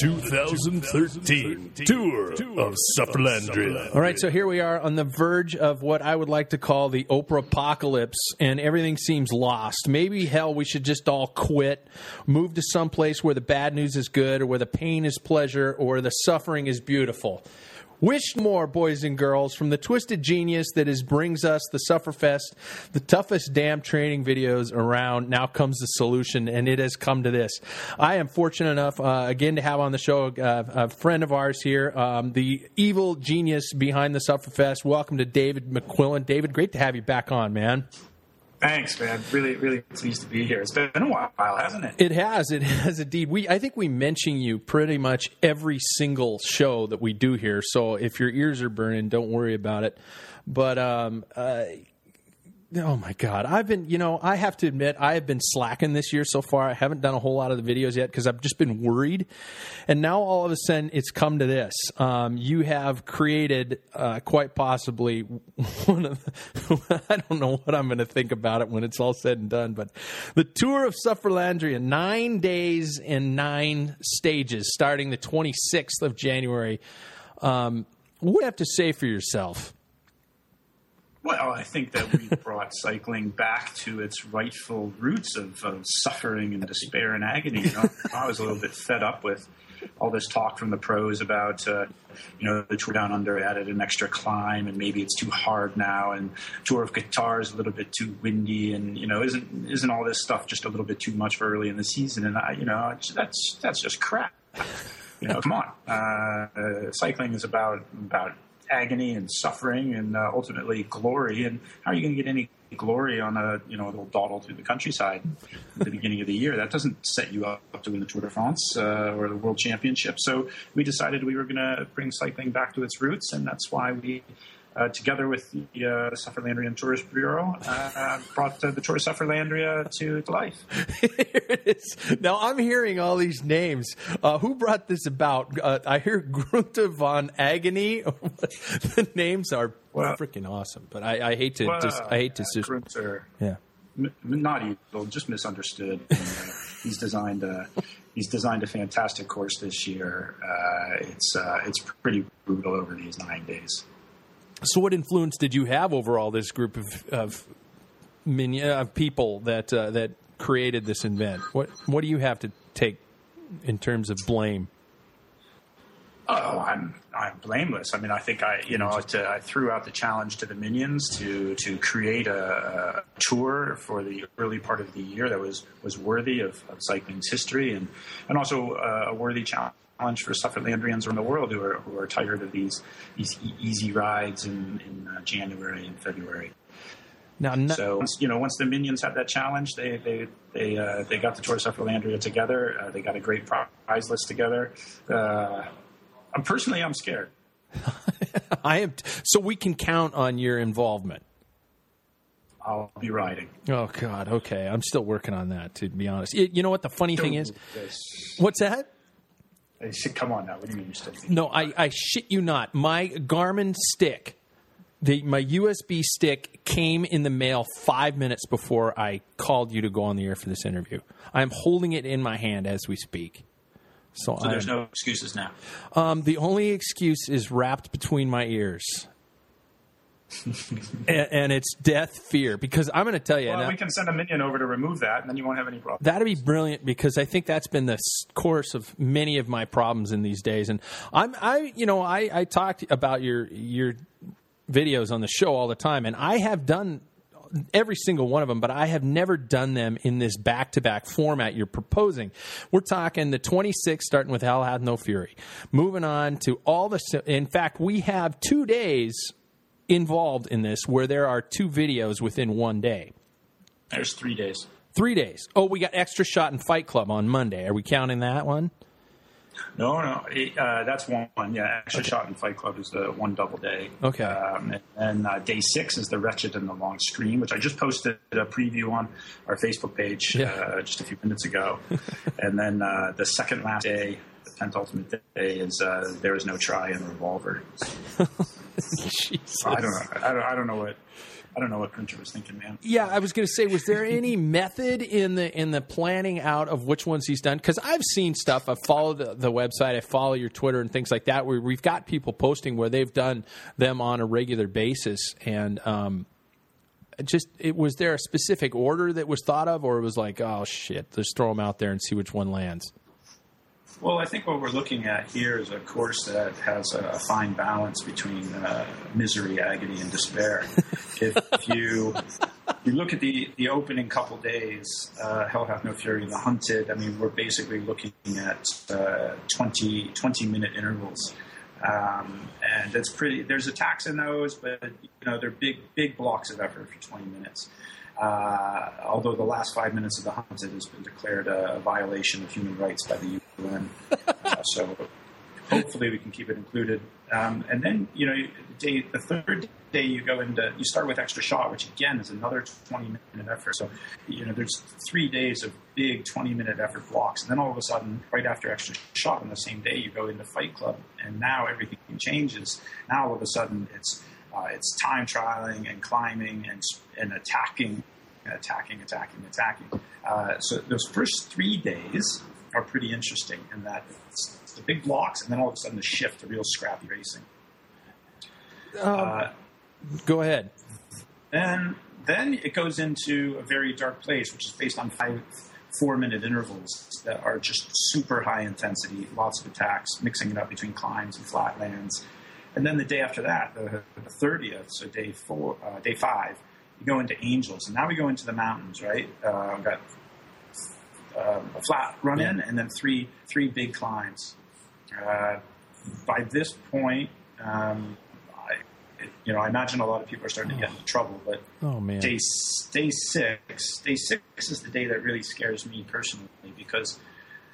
2013 tour of Sufferlandria. All right, so here we are on the verge of what I would like to call the Oprah apocalypse, and everything seems lost. Maybe, hell, we should just all quit, move to some place where the bad news is good, or where the pain is pleasure, or the suffering is beautiful. Wish more, boys and girls, from the twisted genius that is brings us the Sufferfest, the toughest damn training videos around. Now comes the solution, and it has come to this. I am fortunate enough uh, again to have on the show a friend of ours here, um, the evil genius behind the Sufferfest. Welcome to David McQuillen. David, great to have you back on, man. Thanks, man. Really, really pleased to be here. It's been a while, hasn't it? It has. It has indeed. We, I think we mention you pretty much every single show that we do here. So if your ears are burning, don't worry about it. But um, uh, Oh my God. I've been, you know, I have to admit, I have been slacking this year so far. I haven't done a whole lot of the videos yet because I've just been worried. And now all of a sudden it's come to this. Um, you have created, uh, quite possibly one of the, I don't know what I'm going to think about it when it's all said and done, but the tour of Sufferlandria, nine days and nine stages starting the 26th of January. Um, what do you have to say for yourself? Well, I think that we brought cycling back to its rightful roots of, of suffering and despair and agony. You know, I was a little bit fed up with all this talk from the pros about, uh, you know, the Tour Down Under added an extra climb and maybe it's too hard now, and Tour of Qatar is a little bit too windy, and you know, isn't isn't all this stuff just a little bit too much for early in the season? And I, you know, that's that's just crap. You know, come on. Uh, cycling is about about agony and suffering and uh, ultimately glory. And how are you going to get any glory on a you know a little dawdle through the countryside at the beginning of the year? That doesn't set you up to win the Tour de France uh, or the World Championship. So we decided we were going to bring cycling back to its roots, and that's why we uh, together with the uh, Sufferlandrian Tourist Bureau, uh, brought uh, the Tour of Sufferlandria to, to life. Here it is. Now I'm hearing all these names. Uh, who brought this about? Uh, I hear Grunter von Agony. the names are well, freaking awesome, but I, I hate to well, just I hate to just Grunter, yeah. M- not evil, just misunderstood. he's designed a he's designed a fantastic course this year. it's it's pretty brutal over these nine days. So, what influence did you have over all this group of of, minion, of people that uh, that created this event? What what do you have to take in terms of blame? Oh, I'm I'm blameless. I mean, I think I you know to, I threw out the challenge to the minions to to create a, a, tour for the early part of the year that was was worthy of, of cycling's history and and also uh, a worthy challenge challenge for Sufferlandrians around the world who are who are tired of these these easy rides in, in uh, January and February. Now, no- so once, you know, once the minions had that challenge, they they they uh, they got the Tour of Sufferlandria together. Uh, they got a great prize list together. Uh, I'm personally, I'm scared. I am. T- so we can count on your involvement. I'll be riding. Oh God. Okay, I'm still working on that. To be honest, Y- you know what the funny thing is? What's that? I said, come on now. What do you mean you're still? No, I, I shit you not. My Garmin stick, the my USB stick came in the mail five minutes before I called you to go on the air for this interview. I'm holding it in my hand as we speak. So, So there's I'm- no excuses now. Um, the only excuse is wrapped between my ears. and, and it's death fear because I'm going to tell you Well, we can send a minion over to remove that, and then you won't have any problem. That'd be brilliant because I think that's been the course of many of my problems in these days. And I'm, I, you know, I, I talked about your your videos on the show all the time, and I have done every single one of them, but I have never done them in this back to back format you're proposing. We're talking the 26, starting with Hell Hath No Fury, moving on to all the. In fact, we have two days involved in this where there are two videos within one day. There's three days. Three days. Oh, we got extra shot and Fight Club on Monday. Are we counting that one? No, no, it, uh, that's one. Yeah, extra shot in Fight Club is the one double day. Okay. Um, and then uh, day six is the Wretched and the Long Scream, which I just posted a preview on our Facebook page Yeah. uh, just a few minutes ago. and then uh, the second last day, the penultimate day, is uh, There Is No Try and Revolver. Jesus. I don't know. I don't, I don't know what. I don't know what Grunter was thinking, man. Yeah, I was going to say, was there any method in the in the planning out of which ones he's done? Because I've seen stuff. I follow the, the website. I follow your Twitter and things like that. Where we've got people posting where they've done them on a regular basis, and um, just it was there a specific order that was thought of, or it was like, oh shit, just throw them out there and see which one lands. Well, I think what we're looking at here is a course that has a, fine balance between uh, misery, agony, and despair. if you you look at the, the opening couple days, uh, Hell Hath No Fury, and The Hunted, I mean, we're basically looking at uh, 20, 20 minute intervals. Um, and it's pretty, there's attacks in those, but, you know, they're big, big blocks of effort for 20 minutes. Uh, although the last five minutes of The Hunted has been declared a, a violation of human rights by the UN. Uh, so hopefully we can keep it included. Um, and then, you know, day, the third day you go into, you start with extra shot, which again is another 20 minute effort. So, you know, there's three days of big 20 minute effort blocks. And then all of a sudden, right after extra shot on the same day, you go into Fight Club and now everything changes. Now all of a sudden it's, uh, it's time trialing and climbing and, and attacking, attacking, attacking, attacking. Uh, so those first three days are pretty interesting in that it's, it's the big blocks and then all of a sudden the shift to real scrappy racing. Uh, Go ahead. then then it goes into a very dark place, which is based on five four minute intervals that are just super high intensity, lots of attacks, mixing it up between climbs and flatlands. And then the day after that, the thirtieth, so day four, uh, day five, you go into Angels, and now we go into the mountains, right? Uh, we've got um, a flat run in, and then three three big climbs. Uh, by this point, um, I, you know, I imagine a lot of people are starting to get into trouble. But Oh day day six, day six is the day that really scares me personally because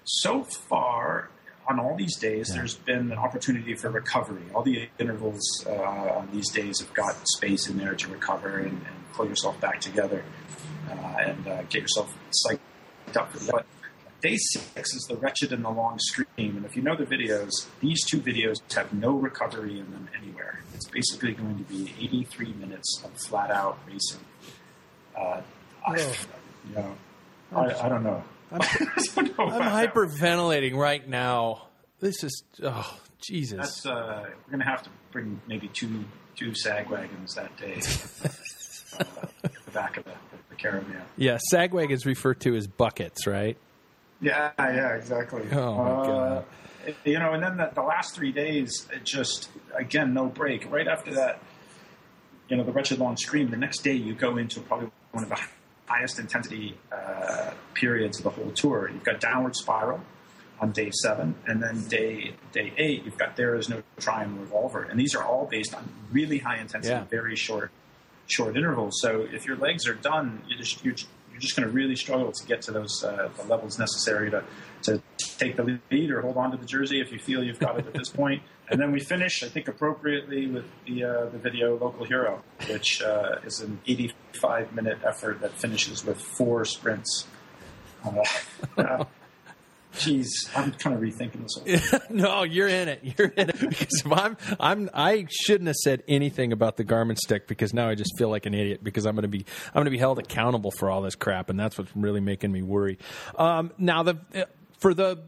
so far on all these days, there's been an opportunity for recovery. All the intervals uh, on these days have got space in there to recover and, and pull yourself back together uh, and uh, get yourself up for the. But day six is the wretched and the long scream, and if you know the videos, these two videos have no recovery in them anywhere. It's basically going to be 83 minutes of flat out racing. Uh, I, you know, I, I don't know. I don't know I'm that. hyperventilating right now. This is oh Jesus. That's uh, we're gonna have to bring maybe two two sag wagons that day. uh, at the back of the, the caravan. yeah, sagwag is referred to as buckets, right? Yeah, yeah, exactly. Oh, my Uh, God. You know, and then the, the last three days, it just again no break. Right after that, you know, the wretched long scream. The next day, you go into probably one of the highest intensity uh, periods of the whole tour. You've got downward spiral on day seven, and then day day eight, you've got there is no try and revolver, and these are all based on really high intensity, Yeah. very short short intervals. So if your legs are done, you just, you're, you're just going to really struggle to get to those uh, the levels necessary to to take the lead or hold on to the jersey if you feel you've got it at this point. And then we finish, I think, appropriately with the uh, the video "Local Hero," which uh, is an 85 minute effort that finishes with four sprints. Uh, Jeez, I'm kind of rethinking this. No, you're in it. You're in it because if I'm, I'm, I shouldn't have said anything about the Garmin stick because now I just feel like an idiot because I'm going to be, I'm going to be held accountable for all this crap, and that's what's really making me worry. Um, now, the for the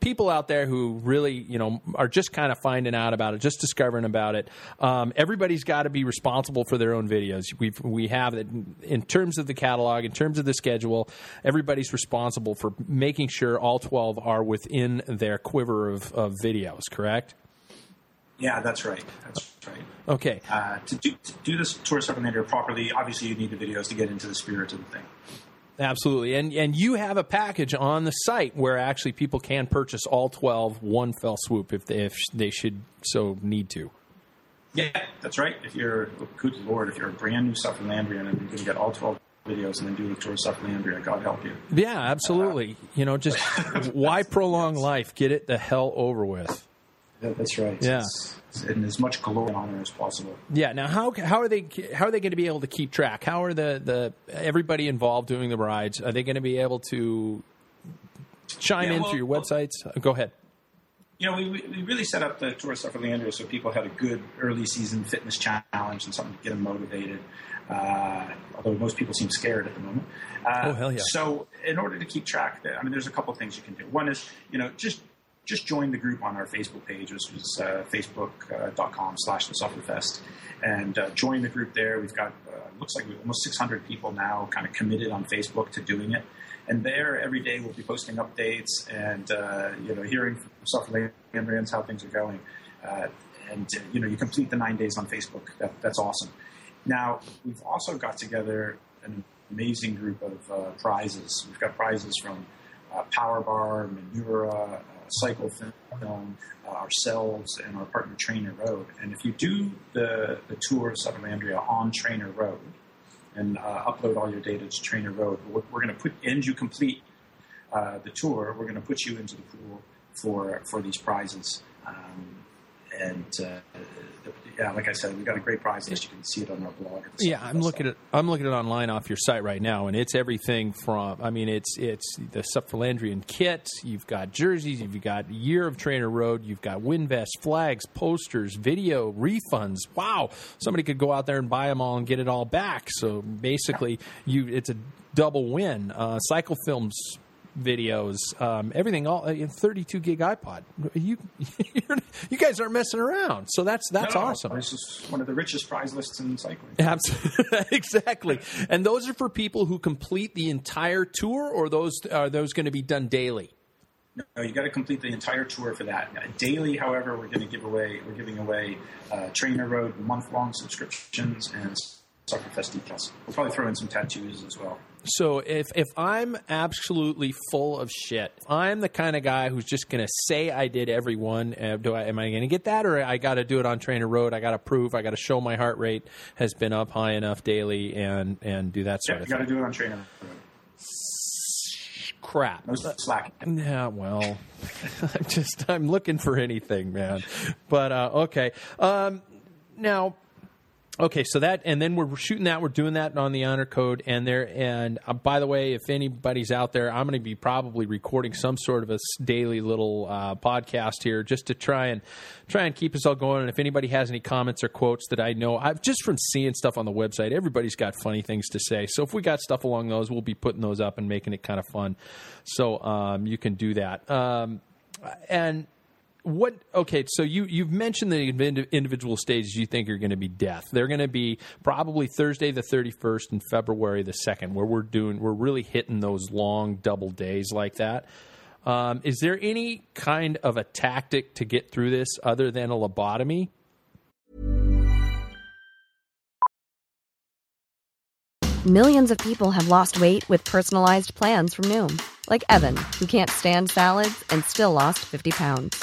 people out there who really, you know, are just kind of finding out about it, just discovering about it. Um, everybody's got to be responsible for their own videos. We've we have it in terms of the catalog, in terms of the schedule. Everybody's responsible for making sure all twelve are within their quiver of, of videos. Correct? Yeah, that's right. That's right. Okay. Uh, to, do, to do this tour supplementer properly, obviously you need the videos to get into the spirit of the thing. Absolutely, and and you have a package on the site where actually people can purchase all twelve one fell swoop if they, if they should so need to. Yeah, that's right. If you're good lord, if you're a brand new Sufferlandrian and you can get all twelve videos and then do the tour of Sufferlandria, God help you. Yeah, absolutely. Uh, you know, just why prolong life? Get it the hell over with. Yeah, that's right. Yeah. It's, in as much glory and honor as possible. Yeah. Now, how how are they how are they going to be able to keep track? How are the the everybody involved doing the rides? Are they going to be able to chime yeah, in well, through your websites? Well, Go ahead. You know, we, we really set up the Tour of Sufferlandria so people had a good early season fitness challenge and something to get them motivated. Uh, although most people seem scared at the moment. Uh, oh hell yeah! So, in order to keep track, I mean, there's a couple things you can do. One is, you know, just just join the group on our Facebook page, which is uh, facebook.com slash the Sufferfest, and uh, join the group there. We've got, uh, looks like almost 600 people now kind of committed on Facebook to doing it. And there, every day, we'll be posting updates and, uh, you know, hearing from Sufferlandrians how things are going. Uh, and, uh, you know, you complete the nine days on Facebook. That, that's awesome. Now, we've also got together an amazing group of prizes. We've got prizes from Power Bar, Manura, cycle film uh, ourselves and our partner Trainer Road. And if you do the, the tour of Sufferlandria on Trainer Road and uh, upload all your data to Trainer Road, we're, we're going to put, and you complete uh, the tour, we're going to put you into the pool for, for these prizes. Um, and uh, yeah, like I said, we've got a great prize list. You can see it on our blog. Yeah, I'm looking at I'm looking at it online off your site right now, and it's everything from I mean, it's it's the Sufferlandrian kit. You've got jerseys. You've got year of Trainer Road. You've got wind vests, flags, posters, video, refunds. Wow, somebody could go out there and buy them all and get it all back. So basically, you it's a double win. Uh, cycle films videos, um, everything, all in 32 gig iPod. You you guys aren't messing around, so that's that's no, awesome. This is one of the richest prize lists in cycling. Absolutely, exactly. And those are for people who complete the entire tour, or those are those going to be done daily? No, you got to complete the entire tour for that. Daily, however, we're going to give away we're giving away uh, Trainer Road month long subscriptions and Sufferfest decals. We'll probably throw in some tattoos as well. So if if I'm absolutely full of shit, I'm the kind of guy who's just going to say I did every one. Uh, do I am I going to get that, or I got to do it on Trainer Road? I got to prove. I got to show my heart rate has been up high enough daily, and and do that sort yeah, of. You got to do it on Trainer Road. Crap. No slack. Yeah, well, I'm just I'm looking for anything, man. But uh, okay. Um, now Okay, so that, and then we're shooting that. We're doing that on the honor code, and there. And uh, by the way, if anybody's out there, I'm going to be probably recording some sort of a daily little uh, podcast here, just to try and try and keep us all going. And if anybody has any comments or quotes that I know, I've just from seeing stuff on the website, everybody's got funny things to say. So if we got stuff along those, we'll be putting those up and making it kind of fun. So um, you can do that. Um, and what okay so you you've mentioned the individual stages you think are going to be death. They're going to be probably thursday the 31st and february the 2nd where we're doing we're really hitting those long double days like that. Um, is there any kind of a tactic to get through this other than a lobotomy? Millions of people have lost weight with personalized plans from noom like evan who can't stand salads and still lost 50 pounds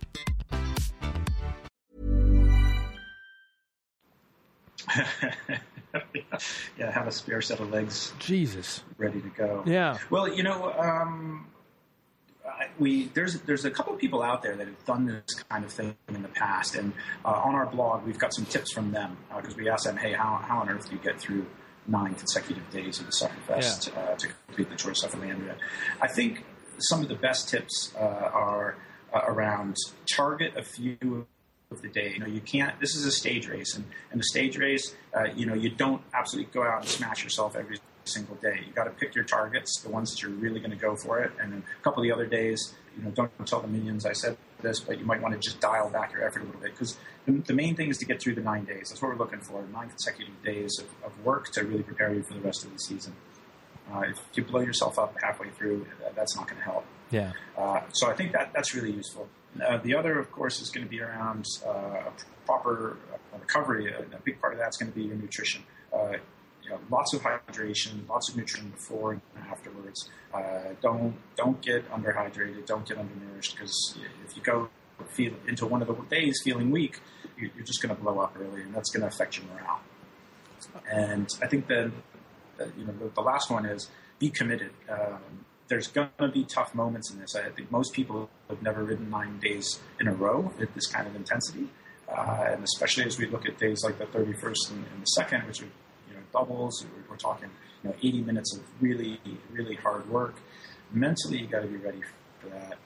yeah, have a spare set of legs Jesus. ready to go. Yeah. Well, you know, um, I- we there's there's a couple of people out there that have done this kind of thing in the past, and uh, on our blog we've got some tips from them because we asked them, hey, how how on earth do you get through nine consecutive days of the Sufferfest uh, to complete the Tour of Sufferlandria? I think some of the best tips uh, are uh, around target a few of the day. You know, you can't. This is a stage race, and in a stage race, uh, you know, you don't absolutely go out and smash yourself every single day. You got to pick your targets, the ones that you're really going to go for it, and then a couple of the other days, you know, don't tell the minions I said this, but you might want to just dial back your effort a little bit because the, the main thing is to get through the nine days. That's what we're looking for: nine consecutive days of, of work to really prepare you for the rest of the season. Uh, if you blow yourself up halfway through, that's not going to help. Yeah. Uh, so I think that that's really useful. Uh, the other, of course, is going to be around uh, proper uh, recovery. A, a big part of that's going to be your nutrition. Uh, you know, lots of hydration, lots of nutrition before and afterwards. Uh, don't don't get underhydrated. Don't get undernourished because if you go feel into one of the days feeling weak, you, you're just going to blow up early, and that's going to affect your morale. And I think that, you know the, the last one is be committed. Um, there's going to be tough moments in this. I think most people have never ridden nine days in a row at this kind of intensity, uh, and especially as we look at days like the 31st and, and the second, which are you know doubles. We're, talking you know 80 minutes of really really hard work. Mentally, you got to be ready for that.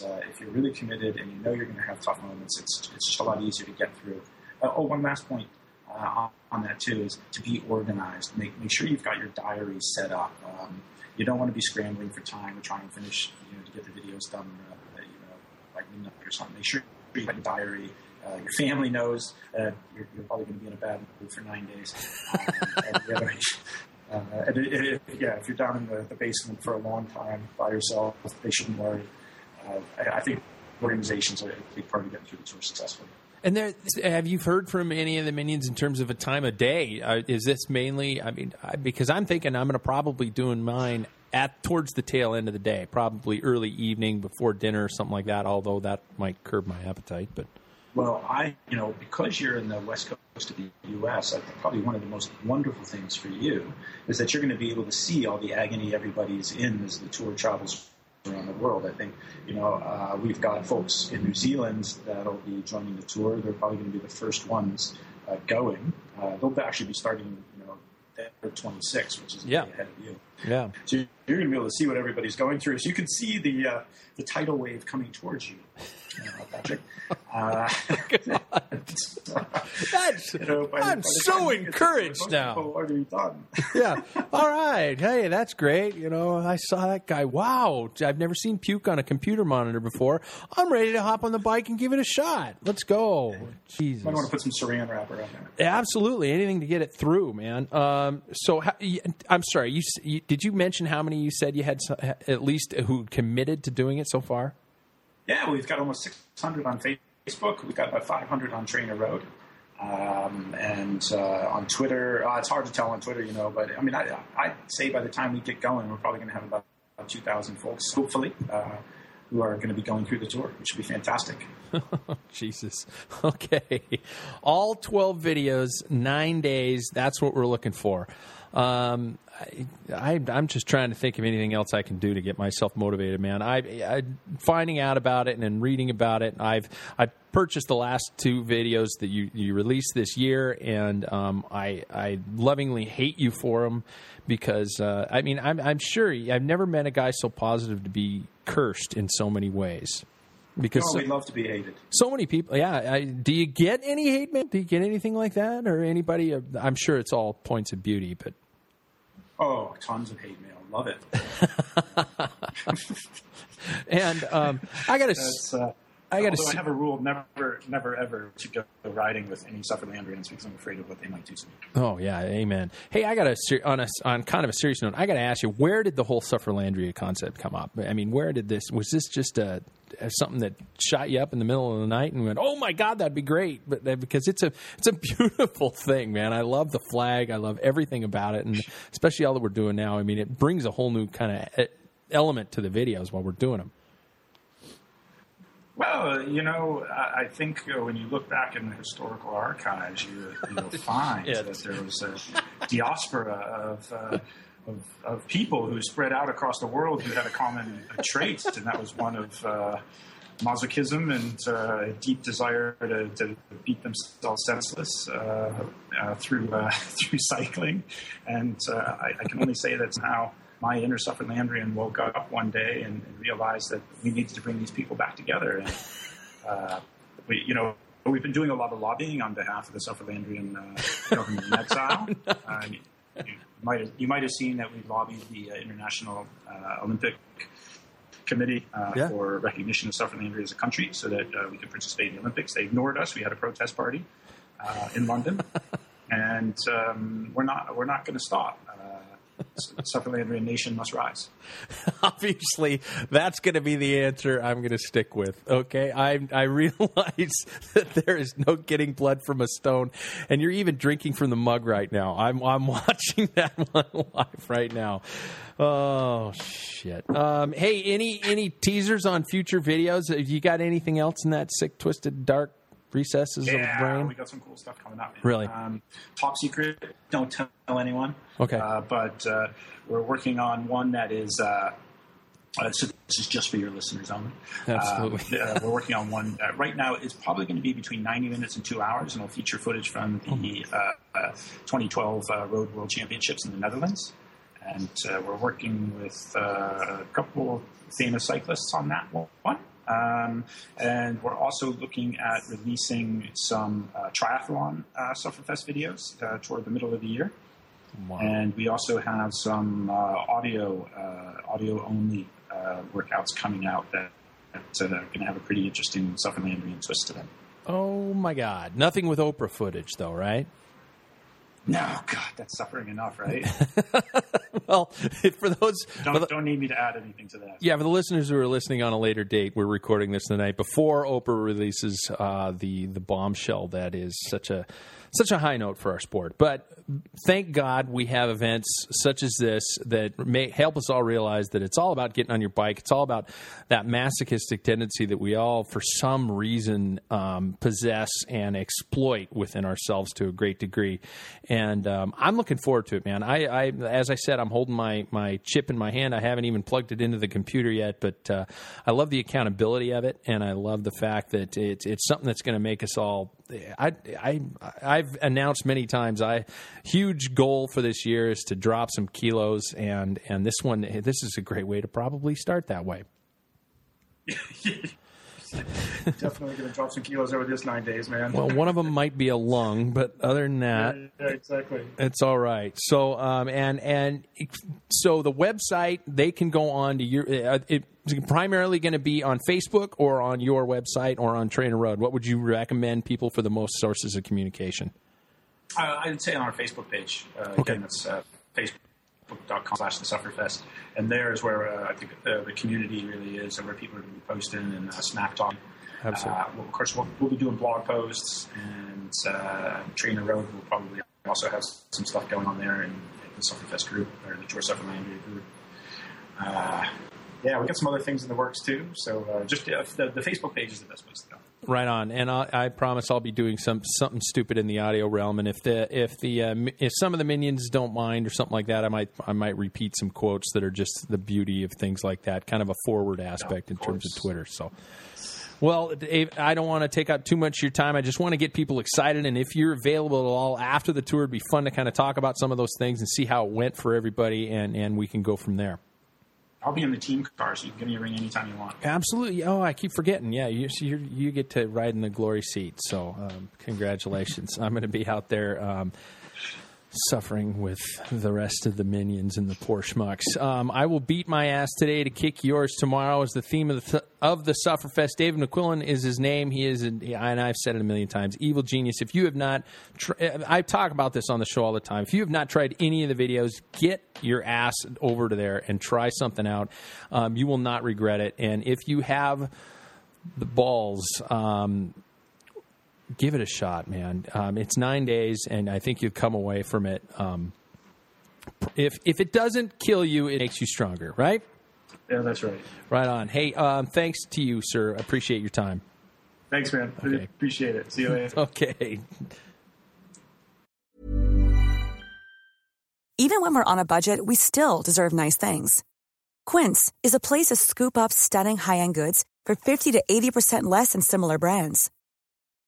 And uh, if you're really committed and you know you're going to have tough moments, it's it's just a lot easier to get through. Uh, oh, one last point uh, on, on that too is to be organized. Make make sure you've got your diary set up. Um, you don't want to be scrambling for time to try and finish, you know, to get the videos done, uh, you know, like midnight or something. Make sure you have your diary. Uh, your family knows uh, you're, you're probably going to be in a bad mood for nine days. Uh, and the uh, and it, it, yeah, if you're down in the, the basement for a long time by yourself, they shouldn't worry. Uh, I, I think organizations are a big part of getting through the tour successfully. And there, have you heard from any of the minions in terms of a time of day? Uh, is this mainly? I mean, I, because I'm thinking I'm going to probably doing mine at towards the tail end of the day, probably early evening before dinner or something like that. Although that might curb my appetite, but Well, I, you know, because you're in the west coast of the U.S., I think probably one of the most wonderful things for you is that you're going to be able to see all the agony everybody's in as the tour travels around the world. I think, you know, uh, we've got folks in New Zealand that'll be joining the tour. They're probably going to be the first ones uh, going. Uh, they'll actually be starting, you know, at 26, which is Yeah. ahead of you. yeah, So you're going to be able to see what everybody's going through. So you can see the uh, the tidal wave coming towards you, know, Patrick. Uh, That's, you know, by- I'm by so time you get to encouraged now. already done. yeah. All right. Hey, that's great. You know, I saw that guy. Wow. I've never seen puke on a computer monitor before. I'm ready to hop on the bike and give it a shot. Let's go. Jesus. Might want to put some saran wrap around there. Absolutely. Anything to get it through, man. Um, so, how, I'm sorry. You, you did you mention how many you said you had at least who committed to doing it so far? Yeah, we've got almost 600 on Facebook. We've got about 500 on Trainer Road. Um, and uh, on Twitter, uh, it's hard to tell on Twitter, you know, but I mean, I, I'd say by the time we get going, we're probably going to have about, about 2,000 folks, hopefully, uh, who are going to be going through the tour, which should be fantastic. Jesus. Okay. All 12 videos, nine days. That's what we're looking for. Um, I, I, I'm just trying to think of anything else I can do to get myself motivated, man. I, I finding out about it and then reading about it. I've I purchased the last two videos that you, you released this year, and um, I I lovingly hate you for them because uh, I mean I'm I'm sure I've never met a guy so positive to be cursed in so many ways. Because No, we'd love to be hated. so many people. Yeah, I, do you get any hate, man? Do you get anything like that, or anybody? I'm sure it's all points of beauty, but Oh, tons of hate mail. Love it. and um, I got to. I although see- I have a rule never, never, ever to go riding with any Sufferlandrians because I'm afraid of what they might do to me. Oh yeah, amen. Hey, I got to ser- on a on kind of a serious note. I got to ask you, where did the whole Sufferlandria concept come up? I mean, where did this? Was this just a, a something that shot you up in the middle of the night and went, "Oh my God, that'd be great"? But because it's a it's a beautiful thing, man. I love the flag. I love everything about it, and especially all that we're doing now. I mean, it brings a whole new kind of element to the videos while we're doing them. Well, you know, I I think uh, when you look back in the historical archives, you, you'll find Yeah. that there was a diaspora of, uh, of of people who spread out across the world who had a common uh, trait, and that was one of uh, masochism and uh, a deep desire to, to beat themselves senseless uh, uh, through uh, through cycling. And uh, I, I can only say that somehow my inner Sufferlandrian woke up one day and, and realized that we needed to bring these people back together. And uh, we, you know, we've been doing a lot of lobbying on behalf of the Sufferlandrian uh, government in exile. Uh, you, you might have, you might have seen that we lobbied the uh, International uh, Olympic Committee uh, Yeah. for recognition of Sufferlandria as a country, so that uh, we could participate in the Olympics. They ignored us. We had a protest party uh, in London, and um, we're not we're not going to stop. Sufferlandrian nation must rise. Obviously, that's going to be the answer I'm going to stick with. Okay, I I realize that there is no getting blood from a stone, and you're even drinking from the mug right now. I'm I'm watching that one live right now. Oh shit! Um, hey, any any teasers on future videos? Have you got anything else in that sick, twisted, dark recesses of the Yeah, brain? we got some cool stuff coming up. Really? Um, top secret. Don't tell anyone. Okay. Uh, but uh, we're working on one that is. Uh, uh, so this is just for your listeners only. Absolutely. Uh, uh, we're working on one uh, right now. It's probably going to be between 90 minutes and two hours, and it'll feature footage from the uh, uh, 2012 uh, Road World Championships in the Netherlands. And uh, we're working with uh, a couple of famous cyclists on that one. Um, and we're also looking at releasing some uh, triathlon uh, Sufferfest videos uh, toward the middle of the year. Wow. And we also have some uh, audio, uh, audio only uh, workouts coming out that, that are going to have a pretty interesting Sufferlandrian twist to them. Oh my God! Nothing with Oprah footage, though, right? No, God, that's suffering enough, right? Well, for those don't, the- don't need me to add anything to that. Yeah, for the listeners who are listening on a later date, we're recording this the night before Oprah releases uh, the the bombshell that is such a such a high note for our sport. But thank God we have events such as this that may help us all realize that it's all about getting on your bike. It's all about that masochistic tendency that we all, for some reason, um, possess and exploit within ourselves to a great degree. And um, I'm looking forward to it, man. I, I, as I said, I'm holding my my chip in my hand. I haven't even plugged it into the computer yet, but uh, I love the accountability of it, and I love the fact that it's it's something that's going to make us all. I I I've announced many times. I huge goal for this year is to drop some kilos, and and this one this is a great way to probably start that way. Definitely going to drop some kilos over this nine days, man. Well, one of them might be a lung, but other than that, yeah, exactly. It's all right. So, um, and and so the website they can go on to your. Uh, it's primarily going to be on Facebook or on your website or on Trainer Road. What would you recommend people for the most sources of communication? Uh, I'd say on our Facebook page. Uh, Okay. Again, that's uh, facebook.com slash the Sufferfest. And there is where uh, I think uh, the community really is and where people are going to be posting and uh, smack talking. Absolutely. Uh, well, of course, we'll, we'll be doing blog posts and uh, Trainer Road will probably also have some stuff going on there in, in the Sufferfest group or the George Sufferlandria group. Uh, yeah, we got some other things in the works too. So uh, just the, the Facebook page is the best place to go. Right on, and I, I promise I'll be doing some something stupid in the audio realm. And if the if the uh, if some of the minions don't mind or something like that, I might I might repeat some quotes that are just the beauty of things like that, kind of a forward aspect in terms of. Twitter. So. Well, Dave, I don't want to take up too much of your time. I just want to get people excited, and if you're available at all after the tour, it'd be fun to kind of talk about some of those things and see how it went for everybody, and, and we can go from there. I'll be in the team car, so you can give me a ring anytime you want. Absolutely. Oh, I keep forgetting. Yeah, you you get to ride in the glory seat. So um, congratulations. I'm going to be out there. Um, suffering with the rest of the minions and the poor schmucks. Um, I will beat my ass today to kick yours tomorrow is the theme of the th- of the Sufferfest. David McQuillen is his name. He is, an, and I've said it a million times, evil genius. If you have not, tr- I talk about this on the show all the time. If you have not tried any of the videos, get your ass over to there and try something out. Um, you will not regret it. And if you have the balls, um, give it a shot, man. Um, it's nine days, and I think you've come away from it. Um, if if it doesn't kill you, it makes you stronger, right? Yeah, that's right. Right on. Hey, um, thanks to you, sir. I appreciate your time. Thanks, man. Okay. Appreciate it. See you later. Okay. Even when we're on a budget, we still deserve nice things. Quince is a place to scoop up stunning high-end goods for 50 to 80% less than similar brands.